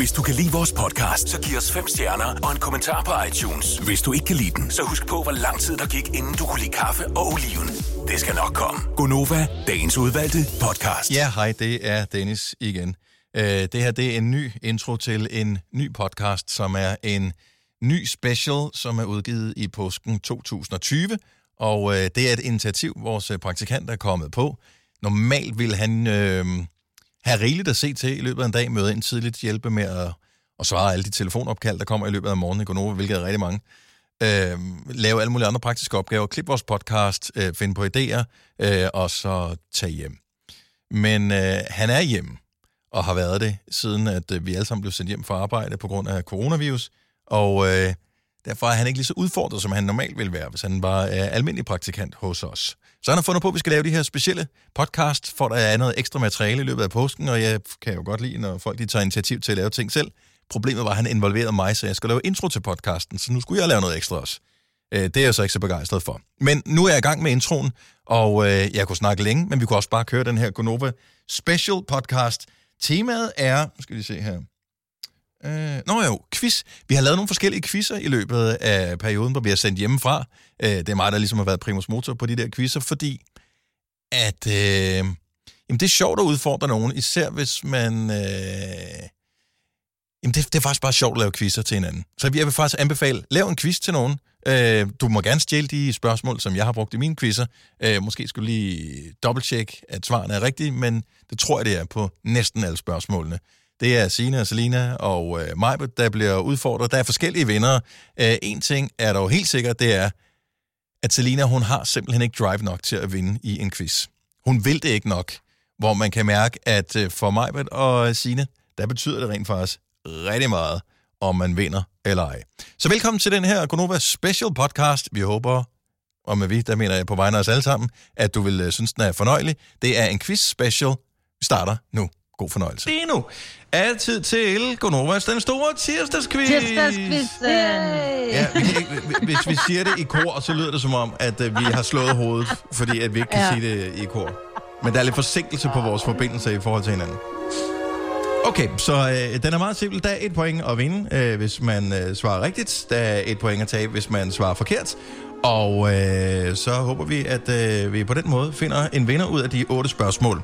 Hvis du kan lide vores podcast, så giv os fem stjerner og en kommentar på iTunes. Hvis du ikke kan lide den, så husk på, hvor lang tid der gik, inden du kunne lide kaffe og oliven. Det skal nok komme. Gonova, dagens udvalgte podcast. Ja, hej, det er Dennis igen. Øh, det her det er en ny intro til en ny podcast, som er en ny special, som er udgivet i påsken 2020. Og øh, det er et initiativ, vores praktikant er kommet på. Normalt vil han øh, have rigeligt at se til i løbet af en dag, møde ind tidligt, hjælpe med at, at svare alle de telefonopkald, der kommer i løbet af morgenen i Gonova, hvilket er rigtig mange. Øh, lave alle mulige andre praktiske opgaver, klippe vores podcast, øh, finde på idéer, øh, og så tage hjem. Men øh, han er hjemme, og har været det, siden at øh, vi alle sammen blev sendt hjem fra arbejde på grund af coronavirus. Og øh, derfor er han ikke lige så udfordret, som han normalt ville være, hvis han var øh, almindelig praktikant hos os. Så han har fundet på, at vi skal lave de her specielle podcast, for der er noget ekstra materiale i løbet af påsken, og jeg kan jo godt lide, når folk de tager initiativ til at lave ting selv. Problemet var, at han involverede mig, så jeg skulle lave intro til podcasten, så nu skulle jeg lave noget ekstra også. Øh, Det er jeg så ikke så begejstret for. Men nu er jeg i gang med introen, og øh, jeg kunne snakke længe, men vi kunne også bare køre den her Gonova Special podcast. Temaet er, nu skal vi se her, Øh, nå jo, quiz. Vi har lavet nogle forskellige quizzer i løbet af perioden, hvor vi har sendt hjemmefra. Øh, det er mig, der ligesom har været primus motor på de der quizzer, fordi at øh, jamen det er sjovt at udfordre nogen, især hvis man... Øh, jamen det, det er faktisk bare sjovt at lave quizzer til hinanden. Så jeg vil faktisk anbefale, lav en quiz til nogen. Øh, du må gerne stjæle de spørgsmål, som jeg har brugt i mine quizzer. Øh, måske skulle lige dobbelttjekke, at svarene er rigtige, men det tror jeg, det er på næsten alle spørgsmålene. Det er Sina og Selina og øh, Majbert, der bliver udfordret. Der er forskellige vinder. Øh, en ting er dog helt sikkert, det er, at Selina, hun har simpelthen ikke drive nok til at vinde i en quiz. Hun vil det ikke nok, hvor man kan mærke, at øh, for Majbert og Sine, der betyder det rent faktisk rigtig meget, om man vinder eller ej. Så velkommen til den her Gonova Special podcast. Vi håber, og med vi, der mener jeg på vegne af os alle sammen, at du vil øh, synes, den er fornøjelig. Det er en quiz special. Vi starter nu. God fornøjelse. Det er nu altid til Gonovas den store tirsdagsquiz. Tirsdagsquiz. Ja, vi kan ikke, hvis vi siger det i kor, så lyder det som om, at øh, vi har slået hovedet, fordi at vi ikke kan Ja. sige det i kor. Men der er lidt forsinkelse på vores forbindelse i forhold til hinanden. Okay, så øh, den er meget simpel. Der er et point at vinde, øh, hvis man øh, svarer rigtigt. Der er et point at tabe, hvis man svarer forkert. Og øh, så håber vi, at øh, vi på den måde finder en vinder ud af de otte spørgsmål.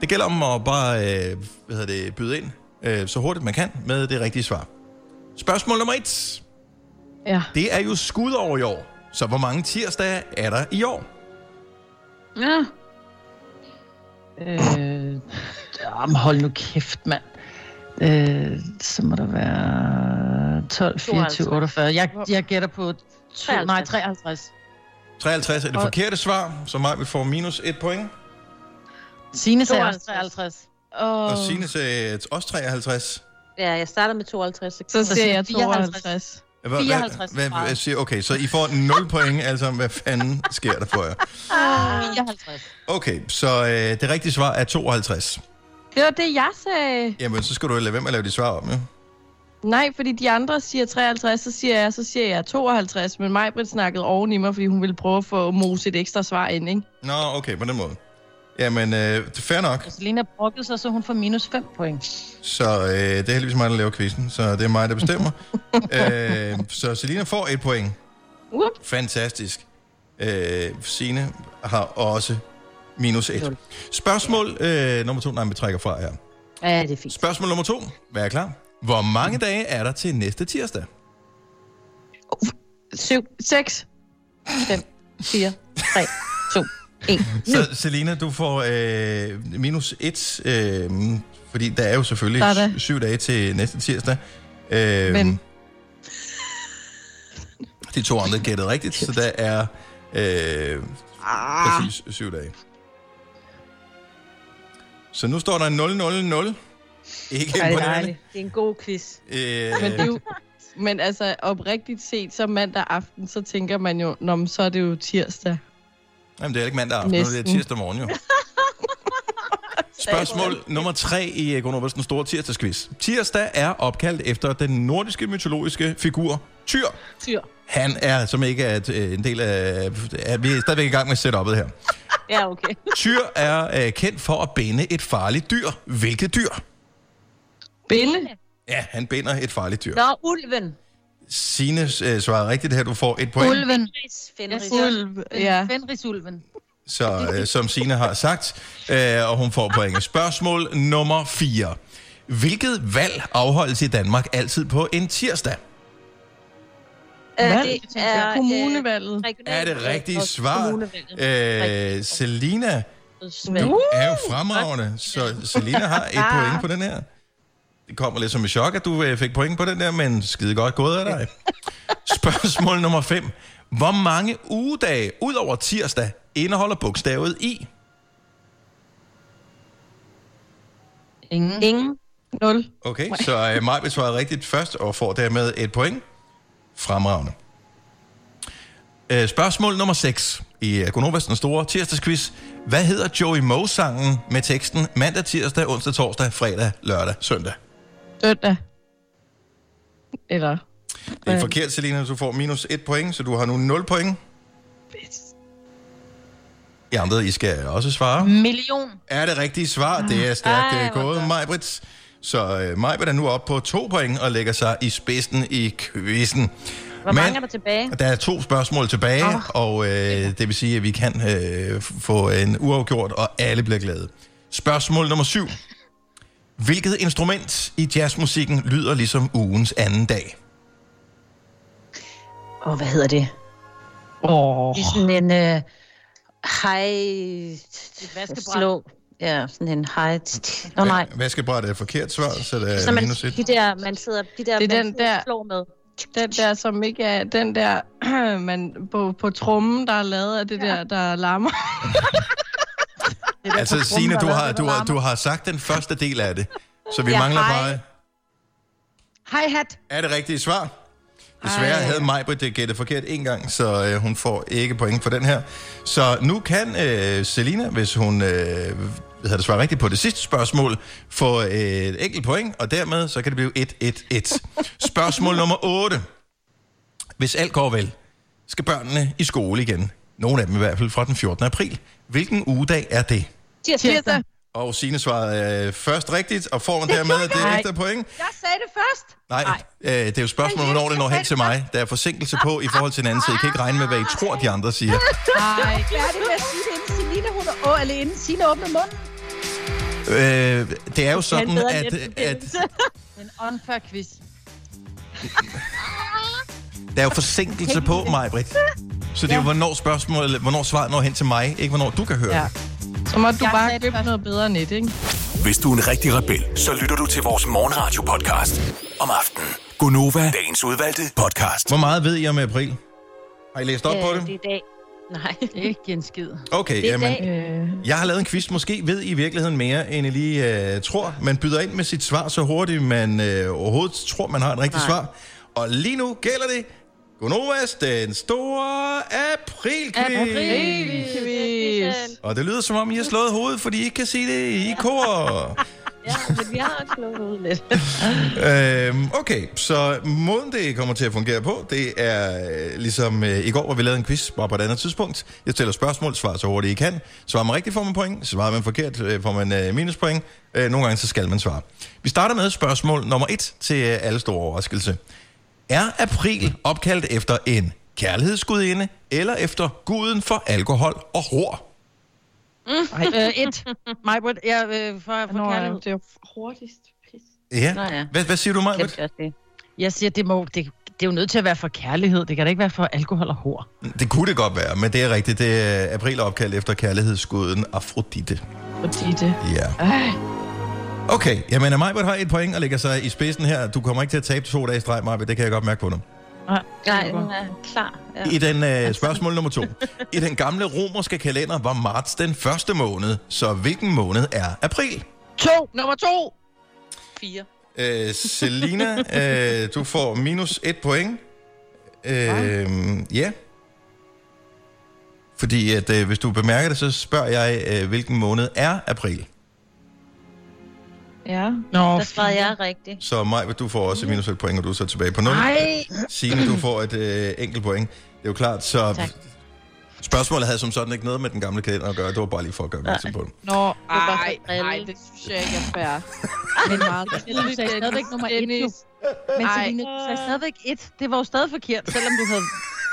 Det gælder om at bare øh, hvad hedder det, byde ind øh, så hurtigt man kan med det rigtige svar. Spørgsmål nummer et. Ja. Det er jo skudår i år. Så hvor mange tirsdage er der i år? ja. Øh, jamen, hold nu kæft, mand. Øh, så må der være 12, 24, 48. Jeg, jeg gætter på to, nej, 53. 53 er det forkerte svar, så mig vil få minus et point. Signe sagde også 52. 53. Og Og Signe sagde også 53. Ja, jeg starter med 52 Så sekunder. siger jeg 54. 52. Hvad, hvad, 54 hvad, hvad siger, okay, så I får 0 point, altså hvad fanden sker der for jer? 54. Okay, så øh, det rigtige svar er 52. Det var det, jeg sagde. Jamen, så skal du lade være med at lave de svar om, ja? Nej, fordi de andre siger 53, så siger jeg, så siger jeg 52, men Majbrit snakkede oven i mig, fordi hun ville prøve at få mose et ekstra svar ind, ikke? Nå, okay, på den måde. Jamen, øh, det er fair nok. Selina brokkede sig, så hun får minus 5 point. Så øh, det er heldigvis mig, der laver quizzen, så det er mig, der bestemmer. øh, så Selina får et point. Whoop. Fantastisk. Øh, Signe har også minus et. Spørgsmål øh, nummer to. Nej, vi trækker fra her. Ja, det er fint. Spørgsmål nummer to. Vær klar. Hvor mange dage er der til næste tirsdag? 7, 6, 5, 4, 3, 2, 1. Så Selina, du får øh, minus et, øh, fordi der er jo selvfølgelig Der er syv dage til næste tirsdag. Øh, Men- De to andre gættede rigtigt, så der er øh, præcis syv dage. Så nu står der 0-0-0. Ikke Ej, det er. Det er en god quiz. Øh, Men, det er jo, men altså, oprigtigt set, så mandag aften, så tænker man jo, Nå, så er det jo tirsdag. Jamen, det er ikke mandag aften, er det Næsten. tirsdag morgen jo. Spørgsmål nummer tre i Gunnar's den store tirsdagsquiz. Tirsdag er opkaldt efter den nordiske mytologiske figur Tyr. Tyr. Han er, som ikke er et, øh, en del af... Er, vi er stadigvæk i gang med setup'et her. Ja, okay. Tyr er øh, kendt for at binde et farligt dyr. Hvilket dyr? Binde? Ja, han binder et farligt dyr. Nå, ulven. Signe øh, svarede rigtigt her. Du får et point. Ulven. Fenris, Fenris. Ulv, ja. Fenrisulven. Så øh, som Signe har sagt, øh, og hun får point. Spørgsmål nummer 4. Hvilket valg afholdes i Danmark altid på en tirsdag? Øh, Valg? det Er, er kommunevalget. øh, Er det rigtige svar? Øh, Selina Svend. er jo fremragende, så Selina har et point på den her. Det kommer lidt som et chok, at du øh, fik point på den der, men skide godt gået af dig. Spørgsmål nummer 5. Hvor mange ugedage ud over tirsdag indeholder bogstavet i? Ingen. Ingen. 0. Okay, så øh, Maj besvarer rigtigt først og får dermed et point. Fremragende. Øh, spørgsmål nummer 6 i øh, Gunovas den store tirsdagsquiz. Hvad hedder Joey Moe-sangen med teksten mandag, tirsdag, onsdag, torsdag, fredag, lørdag, søndag? Søndag. Eller... Det er forkert, Selina. Du får minus et point, så du har nu 0 point. I andre, I skal også svare. Million. Er det rigtige svar? Det er stærkt Ej, gået. Majbrits. Så øh, Majbrit er nu oppe på to point og lægger sig i spidsen i quizzen. Hvor mange er der tilbage? Der er to spørgsmål tilbage, oh. og øh, det vil sige, at vi kan øh, få en uafgjort, og alle bliver glade. Spørgsmål nummer syv. Hvilket instrument i jazzmusikken lyder ligesom ugens anden dag? Åh, oh, hvad hedder det? Åh. Det er sådan en uh, high... Slå. Ja, sådan en high... Nå oh, nej. Vaskebræt er et forkert svar, så det Så er man, minus et. de der, man sidder... De der, Det er man den der- slår med. Den der, som ikke er... Den der, man, på, på trummen, der er lavet af det der, der larmer. Altså, Signe, du har, du, har, du har sagt den første del af det, så vi ja, mangler hej. bare... Hi-hat. Er det rigtige svar? Desværre Ej. havde Majbrit det gættet forkert en gang, så øh, hun får ikke point for den her. Så nu kan øh, Selina, hvis hun øh, hedder det, svarer rigtigt på det sidste spørgsmål, få øh, et enkelt point, og dermed så kan det blive 1-1-1. Spørgsmål nummer 8. Hvis alt går vel, skal børnene i skole igen. Nogle af dem i hvert fald fra den 14. april. Hvilken ugedag er det? Tirsdag. Tirsdag. Og Signe svarede øh, først rigtigt, og får dermed det jeg. ekstra point. Jeg sagde det først. Nej, øh, det er jo spørgsmålet, hvornår det når hen til mig. Der er forsinkelse på i forhold til hinanden, så I kan ikke regne med, hvad I tror, de andre siger. Nej. Hvad er det med at sige det, inden Selina, hun er, åh, eller inden Signe åbner munden? Øh, det er jo sådan, at, at. En unfair quiz. der er jo forsinkelse på mig, Britt. Så det er jo, hvornår spørgsmålet, hvornår svaret når hen til mig, ikke hvornår du kan høre Ja. det. Så må du Jeg bare sagde det købe noget bedre net, ikke? Hvis du er en rigtig rebel, så lytter du til vores morgenradio-podcast om aftenen. Gunova, dagens udvalgte podcast. Hvor meget ved I om april? Har I læst op på Øh, det? Det er i dag. Nej. Ikke en skid. Okay, Det er jamen. Øh, jeg har lavet en quiz. Måske ved I i virkeligheden mere, end I lige øh, tror. Man byder ind med sit svar så hurtigt, man øh, overhovedet tror, man har et rigtigt Nej. svar. Og lige nu gælder det Gonovas, den store april-quiz. quiz. Og det lyder som om, I har slået hovedet, fordi I ikke kan sige det i kor. Ja, men vi har også slået ud lidt. øhm, okay, så måden det kommer til at fungere på, det er øh, ligesom øh, i går, hvor vi lavede en quiz, bare på et andet tidspunkt. Jeg stiller spørgsmål, svarer så hurtigt I kan. Svarer man rigtigt, får man point. Svarer man forkert, øh, får man øh, minuspoint. Øh, nogle gange så skal man svare. Vi starter med spørgsmål nummer et til øh, alle store overraskelse. Er april opkaldt efter en kærlighedsgudinde, eller efter guden for alkohol og hår? Øh, et. Majbrit, jeg øh, for, for Nå, ja, kærlighed. det er jo hurtigst. Pis. Ja. Nå ja. Hvad, hvad siger du? Glemte jeg siger, det, må, det, det er jo nødt til at være for kærlighed. Det kan da ikke være for alkohol og hår. Det kunne det godt være, men det er rigtigt. Det er april opkaldt efter kærlighedsguden Afrodite. Det. Ja. Ej. Okay, jamen Majbert har et point og lægger sig i spidsen her. Du kommer ikke til at tabe to dage i streg, Majbert. Det kan jeg godt mærke på dig. Nej, den er klar. Ja. I den uh, spørgsmål nummer to. I den gamle romerske kalender var marts den første måned, så hvilken måned er april? To. Nummer to. Fire. Uh, Selina, uh, du får minus et point. Uh, ja. Fordi at, uh, hvis du bemærker det, så spørger jeg, uh, hvilken måned er april? Ja. Nå, Der svarede jeg rigtigt. Så Maj, du får også minus et point, og du er så tilbage på 0. Nej. Signe, du får et øh, enkelt point. Det er jo klart, så Tak. Spørgsmålet havde som sådan ikke noget med den gamle kalender at gøre. Det var bare lige for at gøre opmærksom på det. Nå, bare ej, for ej, drille. det synes jeg ikke er fair. Men meget du sagde stadigvæk nummer et, jo. Men. Selina, du sagde stadigvæk et. Det var jo stadig forkert, selvom du havde...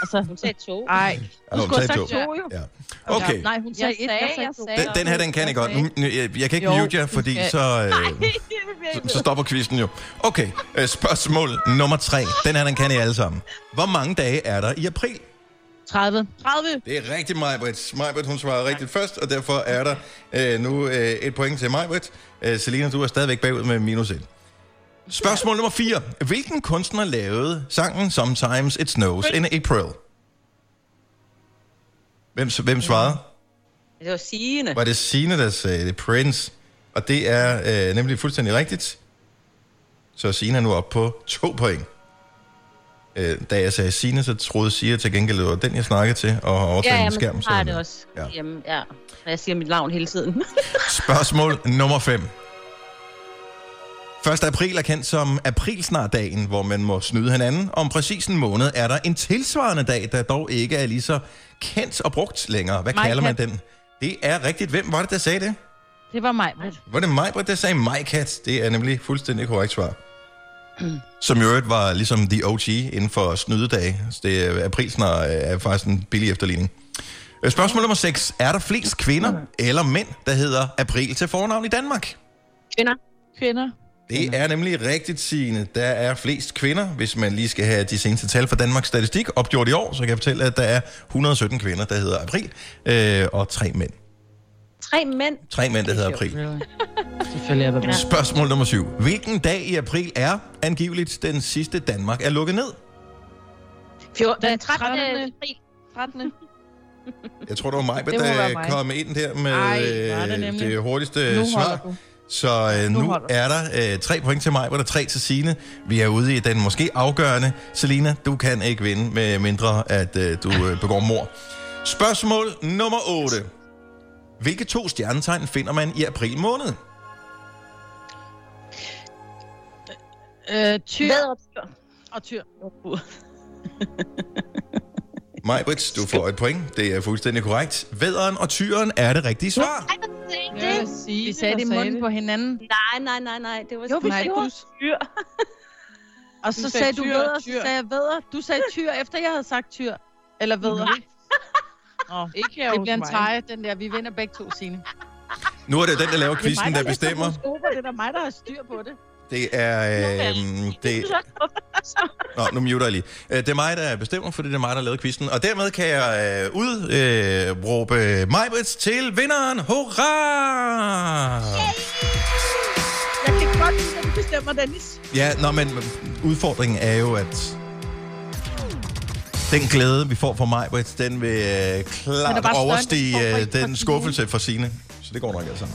Altså, Hun sagde to. Ej, Ja, du hun skulle have sagt to. to, jo. Ja. Okay, Nej, hun jeg sagde et, sagde, jeg jeg sagde den, den her, den kan jeg godt. Nu, jeg, jeg kan ikke Jo, mute jer, fordi så, øh, så, så stopper quizzen jo. Okay, øh, spørgsmål nummer tre. Den her, den kan I alle sammen. Hvor mange dage er der i april? 30. 30. Det er rigtigt, Majbrit. Majbrit, hun svarede rigtigt først, og derfor er der øh, nu øh, et point til Majbrit. Øh, Selina, du er stadigvæk bagud med minus 1. Spørgsmål nummer 4. Hvilken kunstner lavede sangen Sometimes It Snows in April? Hvem, hvem svarede? Det var sigende. Var det Signe, der sagde det? Prince. Og det er øh, nemlig fuldstændig rigtigt. Så Signe er nu oppe på to point. Øh, da jeg sagde Signe, så troede Sia til gengæld, det var den, jeg snakkede til, og har overtaget Ja, ja, min men skærm. så har jeg så- det også. Ja. Ja. Jamen, ja. Og Jeg siger mit navn hele tiden. Spørgsmål nummer 5. 1. april er kendt som aprilsnardagen, hvor man må snyde hinanden. Om præcis en måned er der en tilsvarende dag, der dog ikke er lige så kendt og brugt længere. Hvad Majkat. kalder man den? Det er rigtigt. Hvem var det, der sagde det? Det var mig, Britt. Var det mig, der sagde Majkat? Det er nemlig fuldstændig korrekt svar. Som i øvrigt var ligesom the OG inden for snydedage. Så det er aprilsnar er faktisk en billig efterligning. Øh, Spørgsmål nummer 6. Er der flest kvinder eller mænd, der hedder april til fornavn i Danmark? Kvinder. Kvinder. Det er nemlig rigtigt, Signe. Der er flest kvinder, hvis man lige skal have de seneste tal fra Danmarks Statistik opgjort i år, så kan jeg fortælle, at der er 117 kvinder, der hedder april, øh, og tre mænd. Tre mænd. Tre mænd, der hedder april. Selvfølgelig er det. Spørgsmål nummer 7. Hvilken dag i april er angiveligt den sidste Danmark er lukket ned? 14. Den 13. 13. april. 13. Jeg tror, det var mig, der kom ind der med Ej, øh, det nemlig. det hurtigste svar. du. Så øh, Nu er der øh, tre point til mig, hvor der er tre til Signe. Vi er ude i den måske afgørende. Selina, du kan ikke vinde, med mindre at øh, du øh, begår mor. Spørgsmål nummer 8. Hvilke to stjernetegn finder man i april måned? Øh, tyr Vædder. og tyr. Majbrits, du får et point. Det er fuldstændig korrekt. Vædderen og tyren er det rigtige svar. Ej, hvad sagde det? sige, Vi sagde det i munden på hinanden. Nej, nej, nej, nej. Det var Jo, vi Nej, gjorde. du, dyr. Og så Du sagde, sagde du tyr, vædder, så tyr. sagde jeg vædder. Du sagde tyr, efter jeg havde sagt tyr. Eller vædder. Nå, ikke det bliver en teje, den der. Vi vinder begge to, Signe. Nu er det den, der laver Det er quizzen, der er bestemmer. Det er mig, der har styr på det. Det er... Øh, det, Nå, nu muter jeg lige. Øh, Det er mig, der bestemmer, fordi det er mig, der har lavet quizzen. Og dermed kan jeg øh, udråbe øh, Majbrits til vinderen. Hurra! Jeg kan godt lide, at du bestemmer, Dennis. Ja, nå, men udfordringen er jo, at den glæde, vi får fra Majbrits, den vil øh, klart større, overstige den fra- øh, den skuffelse for sine. Så det går nok altså.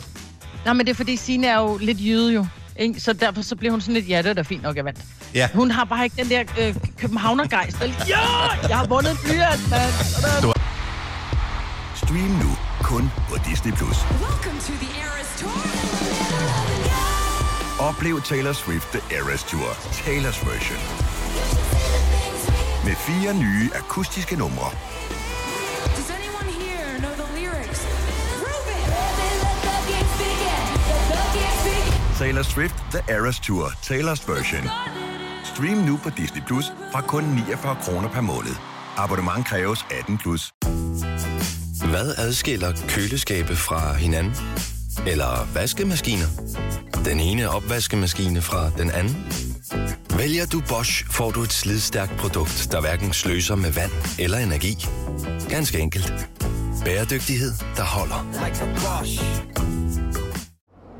Nej, men det er fordi, Signe er jo lidt jyde jo. Ikke? Så derfor så bliver hun sådan lidt, ja, det er da fint nok, jeg vandt. Ja, Hun har bare ikke den der øh, københavnergejst. Ja, jeg har vundet blyant, mand. Sådan. Stream nu kun på Disney+. Plus. Oplev Taylor Swift The Eras Tour, Taylor's version. Med fire nye akustiske numre. Taylor Swift The Eras Tour, Taylor's version. Stream nu på Disney Plus fra kun 49 kroner per måned. Abonnement kræves 18 plus. Hvad adskiller køleskabe fra hinanden? Eller vaskemaskiner? Den ene opvaskemaskine fra den anden? Vælger du Bosch, får du et slidstærkt produkt, der hverken sløser med vand eller energi. Ganske enkelt. Bæredygtighed, der holder.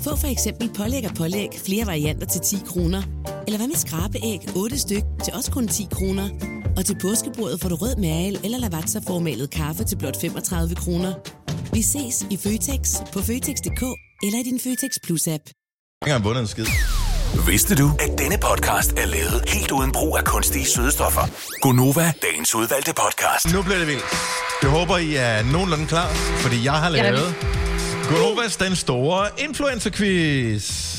Få for eksempel pålæg og pålæg flere varianter til 10 kroner. Eller hvad med skrabeæg 8 styk til også kun 10 kroner. Og til påskebordet får du rød mal eller lavatserformalet kaffe til blot 35 kroner. Vi ses i Føtex på Føtex.dk eller i din Føtex Plus-app. Jeg har vundet en skid. Vidste du, at denne podcast er lavet helt uden brug af kunstige sødestoffer? Gonova, dagens udvalgte podcast. Nu bliver det vildt. Jeg håber, I er nogenlunde klar, fordi jeg har lavet Gunovas den store influencer-quiz.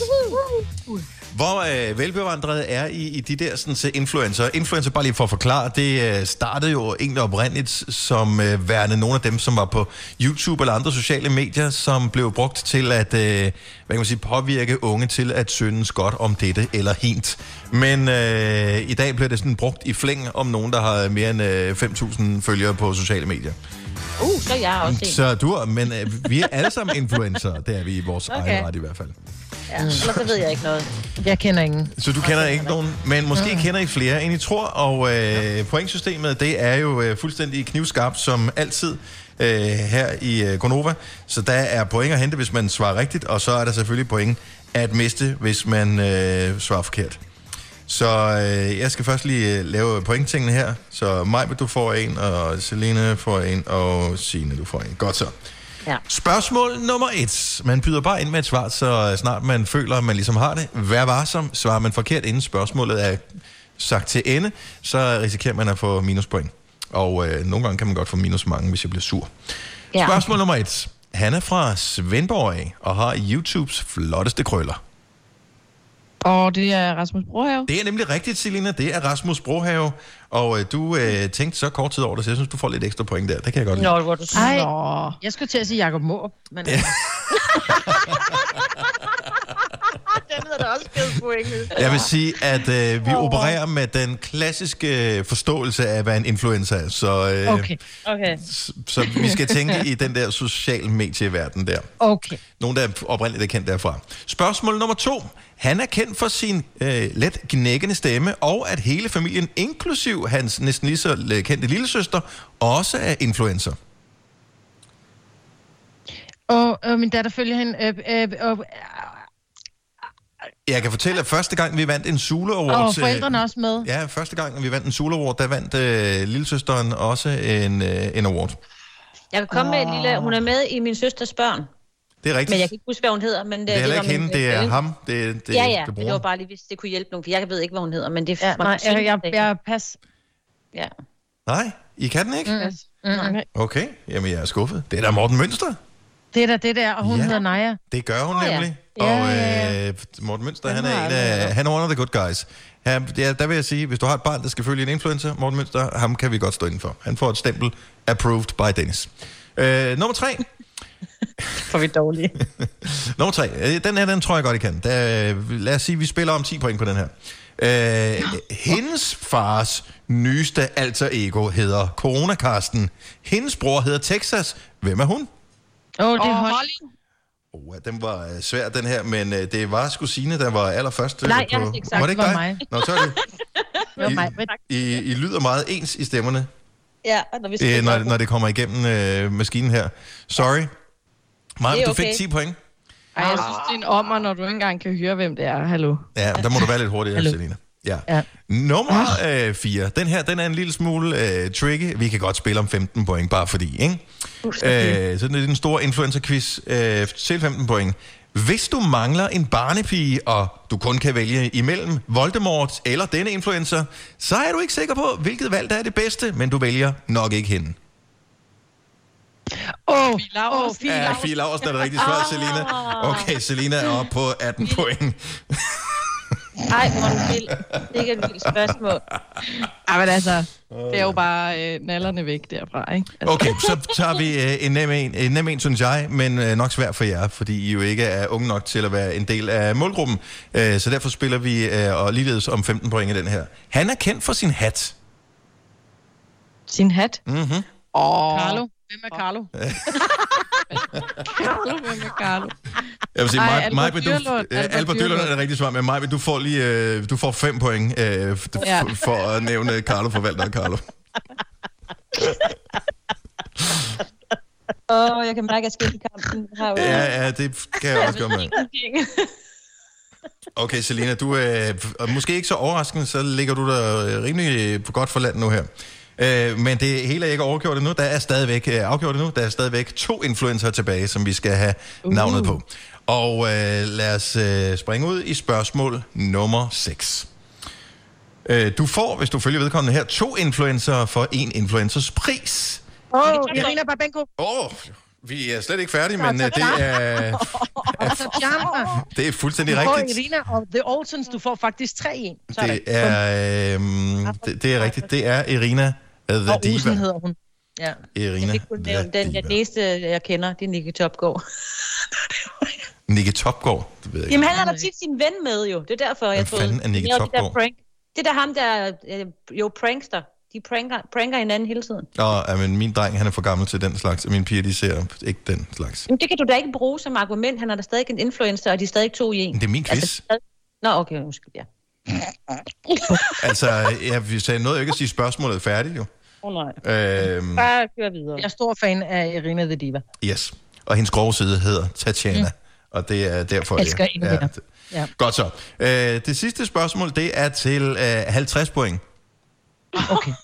Hvor øh, velbevandret er I i de der sådan, så influencer? Influencer, bare lige for at forklare, det øh, startede jo egentlig oprindeligt som øh, værende nogle af dem, som var på YouTube eller andre sociale medier, som blev brugt til at øh, hvad kan man sige, påvirke unge til at synes godt om dette eller hint. Men øh, i dag bliver det sådan brugt i flæng om nogen, der har mere end øh, 5.000 følgere på sociale medier. Uh, så er jeg også en. Så du, er- men øh, vi er alle sammen influencer, det er vi i vores okay. egen ret i hvert fald. Ja, ellers så ved jeg ikke noget. Jeg kender ingen. Så du kender ikke nogen, men måske mm. kender I flere, end I tror. Og øh, pointsystemet, det er jo øh, fuldstændig knivskarpt, som altid øh, her i øh, Gonova. Så der er point at hente, hvis man svarer rigtigt, og så er der selvfølgelig point at miste, hvis man øh, svarer forkert. Så øh, jeg skal først lige øh, lave pointtingene her. Så Majbe, du får en, og Selene får en, og Signe, du får en. Godt så. Ja. Spørgsmål nummer et. Man byder bare ind med et svar, så snart man føler, at man ligesom har det. Vær varsom. Svarer man forkert, inden spørgsmålet er sagt til ende, så risikerer man at få minuspoint. Og øh, nogle gange kan man godt få minus mange, hvis jeg bliver sur. Ja. Spørgsmål nummer et. Han er fra Svendborg og har YouTubes flotteste krøller. Og det er Rasmus Brohave. Det er nemlig rigtigt, Selina. Det er Rasmus Brohave. Og øh, du øh, tænkte så kort tid over det, så jeg synes, du får lidt ekstra point der. Det kan jeg godt lide. Nå, hvor du Ej, jeg skulle til at sige Jacob Måb, men Ja. Hedder da også givet point. Jeg vil sige, at øh, vi opererer med den klassiske forståelse af, hvad en influencer er. Så, øh, okay, Okay. så, så vi skal tænke i den der social medieverden der. okay. Nogen, der er oprindeligt er kendt derfra. Spørgsmål nummer to. Han er kendt for sin øh, let gnækkende stemme, og at hele familien, inklusiv hans næsten lige så øh, kendte lillesøster, også er influencer. Og øh, min datter følger hende. Øh, øh, øh, Jeg kan fortælle, at første gang vi vandt en Zulu Award... og forældrene er også med. Ja, første gang vi vandt en Zulu Award, der vandt øh, lillesøsteren også en, øh, en award. Jeg kan komme med en lille... Hun er med i min søsters børn. Det er rigtigt. Men jeg kan ikke huske, hvad hun hedder. Men det, det er heller ikke hende, det er ham. Det, det, ja, ja. det Det var bare lige, hvis det kunne hjælpe nogen. For jeg ved ikke, hvad hun hedder, men det er Ja, nej, jeg, jeg, jeg, jeg pas. Ja. Nej, I kan den ikke? Mm. Mm. Okay, jamen jeg er skuffet. Det er da Morten Mønster. Det er da det der, og hun Ja. hedder Naja. Det gør hun ja. nemlig. Ja, Og øh, Morten Mønster, han er en af, han er one of the good guys. Han, ja, der vil jeg sige, hvis du har et barn, der skal følge en influencer, Morten Mønster, ham kan vi godt stå indenfor. Han får et stempel approved by Dennis. Øh, nummer tre. For vi dårlige. Nummer tre. Øh, Den her, den tror jeg godt, I kan. Der, lad os sige, vi spiller om 10 point på den her. Øh, hendes fars nyeste alter ego hedder Corona Karsten. Hendes bror hedder Texas. Hvem er hun? Åh, oh, det er Og Holly. Holly. Oh, ja, den var øh, svær, den her, men øh, det var sgu Signe, der var allerførst øh, Nej, på... jeg har ikke sagt, var det ikke det dig? var mig. Nå, så er det. Det var mig. I, I, I lyder meget ens i stemmerne, Ja, når vi øh, spiller. når, når det kommer igennem øh, maskinen her. Sorry. Maja, er du fik okay. 10 point. Ej, jeg synes, det er en ommer, når du ikke engang kan høre, hvem det er. Hallo. Ja, der må du være lidt hurtigere. Selina. Ja. Ja. Nummer 4. Den her, den er en lille smule øh, tricky. Vi kan godt spille om 15 point, bare fordi, ikke? Øh, så det er den store influencer-quiz øh, til 15 point. Hvis du mangler en barnepige, og du kun kan vælge imellem Voldemort eller denne influencer, så er du ikke sikker på, hvilket valg der er det bedste, men du vælger nok ikke hende. Åh, Fie Laursen. åh, Fie Ja, Laursen. Fie Laursen er det rigtige svar, Selina. Okay, Selina er oppe på 18 point. Nej, hvor du vild. Det er ikke et vildt spørgsmål. Ej, men altså, det er jo bare øh, nallerne væk derfra, ikke? Altså, Okay, så tager vi øh, en nem en, en nem en, synes jeg, men øh, nok svært for jer, fordi I jo ikke er unge nok til at være en del af målgruppen. Øh, så derfor spiller vi øh, og ligeledes om 15 point i den her. Han er kendt for sin hat. Sin hat. Mm-hmm. Åh, Carlo. Hvem er Carlo? Carlo, hvem er Carlo? Jeg vil sige, Ej, Albert Maj, du, Dyrlund. Albert Albert Dyrlund er det rigtige svar, men Maj, du får lige øh, du får 5 point øh, f- Ja. for at nævne Carlo forvalter og Carlo. Åh, oh, jeg kan mærke, at jeg skal i kampen. Jo Ja, ja, det kan jeg også gøre med. Okay, Selina, du er øh, måske ikke så overraskende, så ligger du der øh, rimelig godt for land nu her. Øh, men det hele er ikke overgjort endnu. Der er stadigvæk øh, afgjort endnu. Der er stadigvæk to influencer tilbage, som vi skal have uh. navnet på. Og øh, lad os øh, springe ud i spørgsmål nummer 6. Øh, du får, hvis du følger vedkommende her, to influencer for en influencers pris. Åh, oh, Irina Babenko. Åh, oh, vi er slet ikke færdige, men øh, det er, det er fuldstændig Du får rigtigt. Irina og The Olsens, du får faktisk 3 i en. Det er, øh, det, det er rigtigt. Det er Irina The Og Diva. hedder hun. Ja. Irina Jeg The nævne den, den næste, jeg kender, det er Nicky Topgaard. Nicky Topgaard, det ved jeg ikke. Jamen, han har da tit sin ven med jo. Det er derfor, jeg Hvem troede. fanden er Nicky jo det der Topgaard? prank. Det er da ham, der øh, jo prankster. De pranker, pranker hinanden hele tiden. Nå, ja, men min dreng, han er for gammel til den slags, og mine piger, de ser ikke den slags. Men det kan du da ikke bruge som argument. Han er da stadig en influencer, og de er stadig to i en. Det er min quiz. Nå, okay, undskyld, ja. Altså, jeg vi sagde noget jo ikke at sige spørgsmålet er færdigt, jo. Åh oh, nej. Øhm, Bare kør videre. Jeg er stor fan af Irina The Diva. yes. Og hendes grove side hedder Tatjana. Mm. Og det er derfor, Elsker jeg... mere. Ja. Godt så. Øh, det sidste spørgsmål, det er til øh, 50 point. Okay.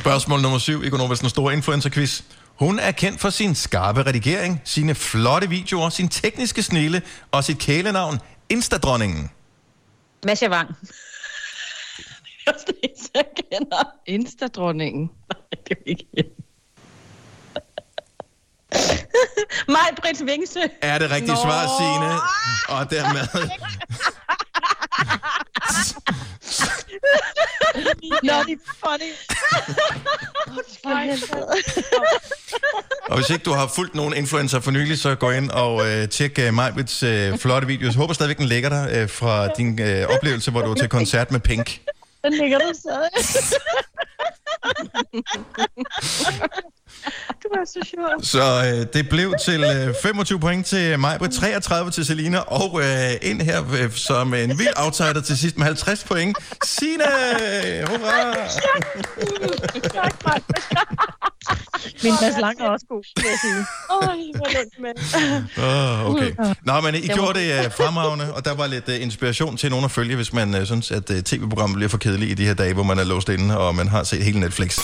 Spørgsmål nummer 7 i Konovas den store influencer-quiz. Hun er kendt for sin skarpe redigering, sine flotte videoer, sin tekniske snille og sit kælenavn Instadronningen. Masha Wang. Det er også det eneste, jeg kender. Insta-dronningen. Det er ikke Maj Britt Vingsø. Er det rigtige Nå. svar, Signe? Og dermed... Nå, det er funny. Og hvis ikke du har fulgt nogen influencer for nylig, så gå ind og øh, tjek øh, Majbrits øh, flotte videos. Jeg håber stadigvæk, den ligger der øh, fra din øh, oplevelse, hvor du var til koncert med Pink. Den ligger der stadig. Det var så sjovt. Så øh, det blev til øh, 25 point til Majbrit, 33 til Selina, og øh, ind her øh, som en vild outsider til sidst med 50 point. Signe! Hurra! Min Mads Lang er også god, vil jeg sige. Oj, hvor lunt med. Oh, okay. Nå, men I gjorde det uh, fremragende, og der var lidt uh, inspiration til nogen at følge, hvis man uh, synes, at uh, tv-programmet bliver for kedeligt i de her dage, hvor man er låst inde, og man har set hele Netflix.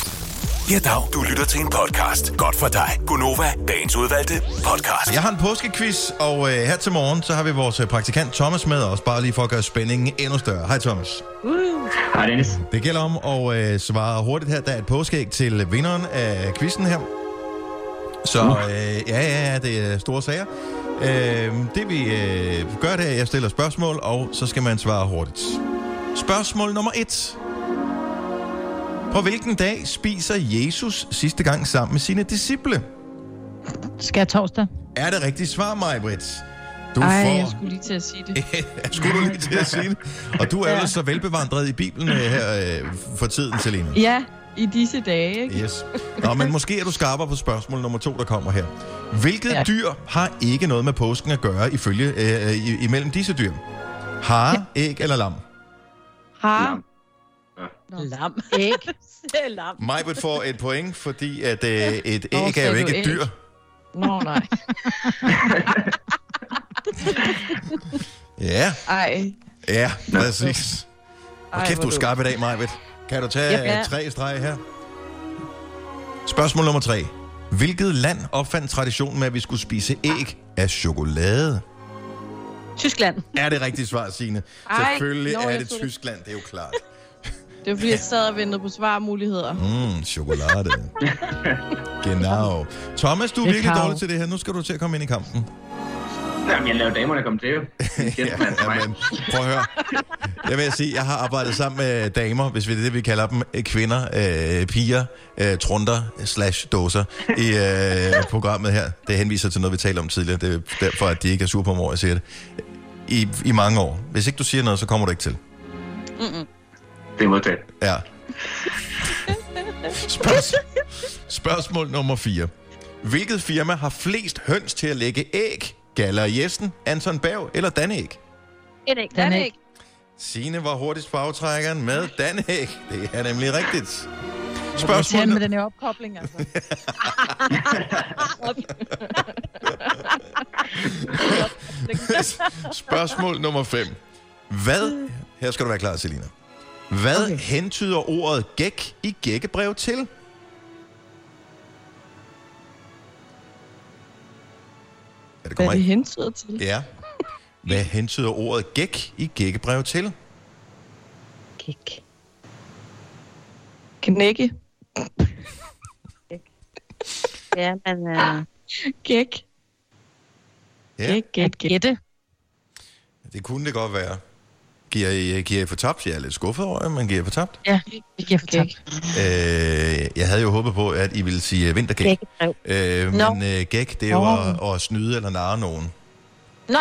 Ja, dag. Du lytter til en podcast. Godt for dig. Gunova, dagens udvalgte podcast. Jeg har en påskequiz, og uh, her til morgen, så har vi vores uh, praktikant Thomas med os, bare lige for at gøre spændingen endnu større. Hej Thomas. Hej Dennis. Det gælder om at uh, svare hurtigt her. Der er et påskeæg til vinderen af quizzen her. Så uh, ja, ja, ja, det er store sager. Uh, det vi uh, gør, det er, at jeg stiller spørgsmål, og så skal man svare hurtigt. Spørgsmål nummer et. På hvilken dag spiser Jesus sidste gang sammen med sine disciple? Skal jeg torsdag? Er det rigtigt svar, Majbrit? Du Ej, får... jeg skulle lige til at sige det. Skulle du lige til at sige det? Og du er jo så velbevandret i Bibelen øh, her øh, for tiden, Selina. Ja, i disse dage, ikke? Yes. Nå, men måske er du skarpere på spørgsmål nummer to, der kommer her. Hvilket ja. Ja. dyr har ikke noget med påsken at gøre ifølge øh, i, imellem disse dyr? Hare, æg eller lam? Har. Lam. Æg. Det er lam. Majbert får et point, fordi at øh, et Nå, æg er jo ikke et æg? dyr. Nå, nej. Ja, Ej. ja, præcis. Og kæft, du er skarp i dag, Majbert. Kan du tage Ja. ja. tre streg her? Spørgsmål nummer tre. Hvilket land opfandt traditionen med, at vi skulle spise æg af chokolade? Tyskland. Er det rigtigt svar, Signe? Ej, Selvfølgelig nå, er det. Tyskland, det er jo klart. Det var fordi, jeg sad og ventede på svarmuligheder. Mm, chokolade. genau. Thomas, du er er virkelig dårlig til det her. Nu skal du til at komme ind i kampen. Jamen, jeg laver damerne komme til jo. ja, jamen, prøv at høre. Jeg vil sige, jeg har arbejdet sammen med damer, hvis vi det er det, vi kalder dem, øh, kvinder, øh, piger, øh, trunder, slash dåser, i øh, programmet her. Det henviser til noget, vi talte om tidligere. Det er derfor, at de ikke er sure på mig, jeg siger det. I, I mange år. Hvis ikke du siger noget, så kommer du ikke til. Mm-mm. Det er modtaget. Ja. Spørgsmål, spørgsmål nummer 4. Hvilket firma har flest høns til at lægge æg? Galler Jessen, Anton Berg eller Danæg? Et æg. Den Den æg. æg. Signe var hurtigst på aftrækkeren med Danæg. Det er nemlig rigtigt. Spørgsmål med den her opkobling, altså. spørgsmål nummer 5. Hvad, her skal du være klar, Selina. Hvad okay. hentyder ordet gæk i gækkebrev til? Ja, det Hvad er det hentyder til? Ja. Hvad hentyder ordet gæk i gækkebrev til? Gæk. Knække. Ja, men... Uh... Gæk. Ja, Gæk, gæk, gæk. Gætte. det kunne det godt være. Giver I, giver I for tabt? Jeg er lidt skuffet over, men giver I for tabt? Ja, det giver for tabt. Øh, jeg havde jo håbet på, at I ville sige øh, vintergæk. Øh, Nå. men øh, gæk, det er jo at, at snyde eller narre nogen. Nå!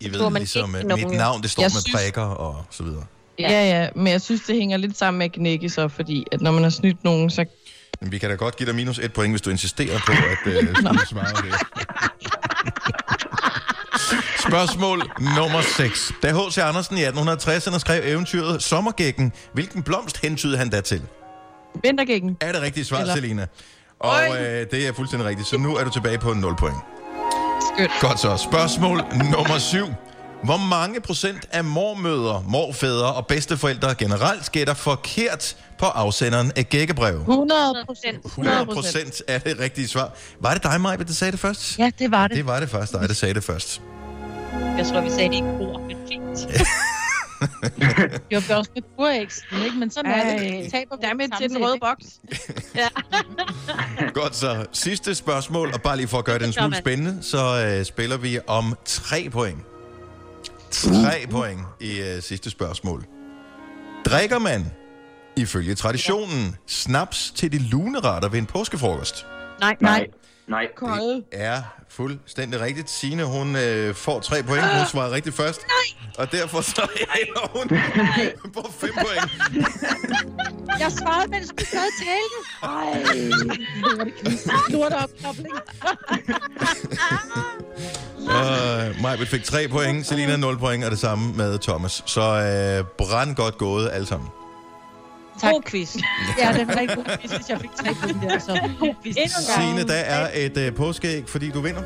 I Tror ved man ligesom, at nogen. mit navn, det står Jeg med synes- prikker og så videre. Ja, ja, men jeg synes, det hænger lidt sammen med at knække så, fordi at når man har snydt nogen, så... Men vi kan da godt give dig minus et point, hvis du insisterer på, at øh, svare det. Spørgsmål nummer 6. Da H.C. Andersen i 1860'erne skrev eventyret Sommergækken, hvilken blomst hentydede han da til? Vintergækken. Er det rigtigt svar, Eller- Selina? Og øh, det er fuldstændig rigtigt, så nu er du tilbage på 0 point. Skønt. Godt så. Spørgsmål nummer 7. Hvor mange procent af mormøder, morfædre og bedsteforældre generelt gætter forkert på afsenderen af gækkebrev? 100 procent. 100 procent er det rigtige svar. Var det dig, Maja, der sagde det først? Ja, det var det. Det var det først, dig, der sagde det først. Jeg tror, vi sagde det ikke ord, men fint. Jeg blev også med burægsen, ikke? Men sådan er det. Taber vi der er med til den røde boks. Godt så. Sidste spørgsmål, og bare lige for at gøre det en smule spændende, så øh, spiller vi om tre point. Tre point i øh, sidste spørgsmål. Drikker man, ifølge traditionen, snaps til de luneretter ved en påskefrokost? Nej, Nej. Nej. Kolde. er fuldstændig rigtigt. Signe, hun øh, får tre point. Hun svarer rigtigt først. Nej. Og derfor så ender hun på fem point. Jeg svarede, mens du sad talte. Ej, lorteopkobling. Uh, Majbet fik tre point, Selina 0 point, og det samme med Thomas. Så øh, brand godt gået alle sammen. Tak. God quiz. Ja, det var rigtig god quiz, hvis jeg fik tre på den der. Så god quiz. Signe, der er et øh, påskeæg, fordi du vinder.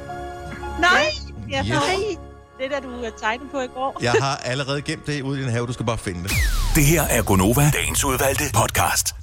Nej! Ja, Yes. nej! Det der, du øh, tegnede på i går. Jeg har allerede gemt det ude i din have, du skal bare finde det. Det her er Gonova, dagens udvalgte podcast.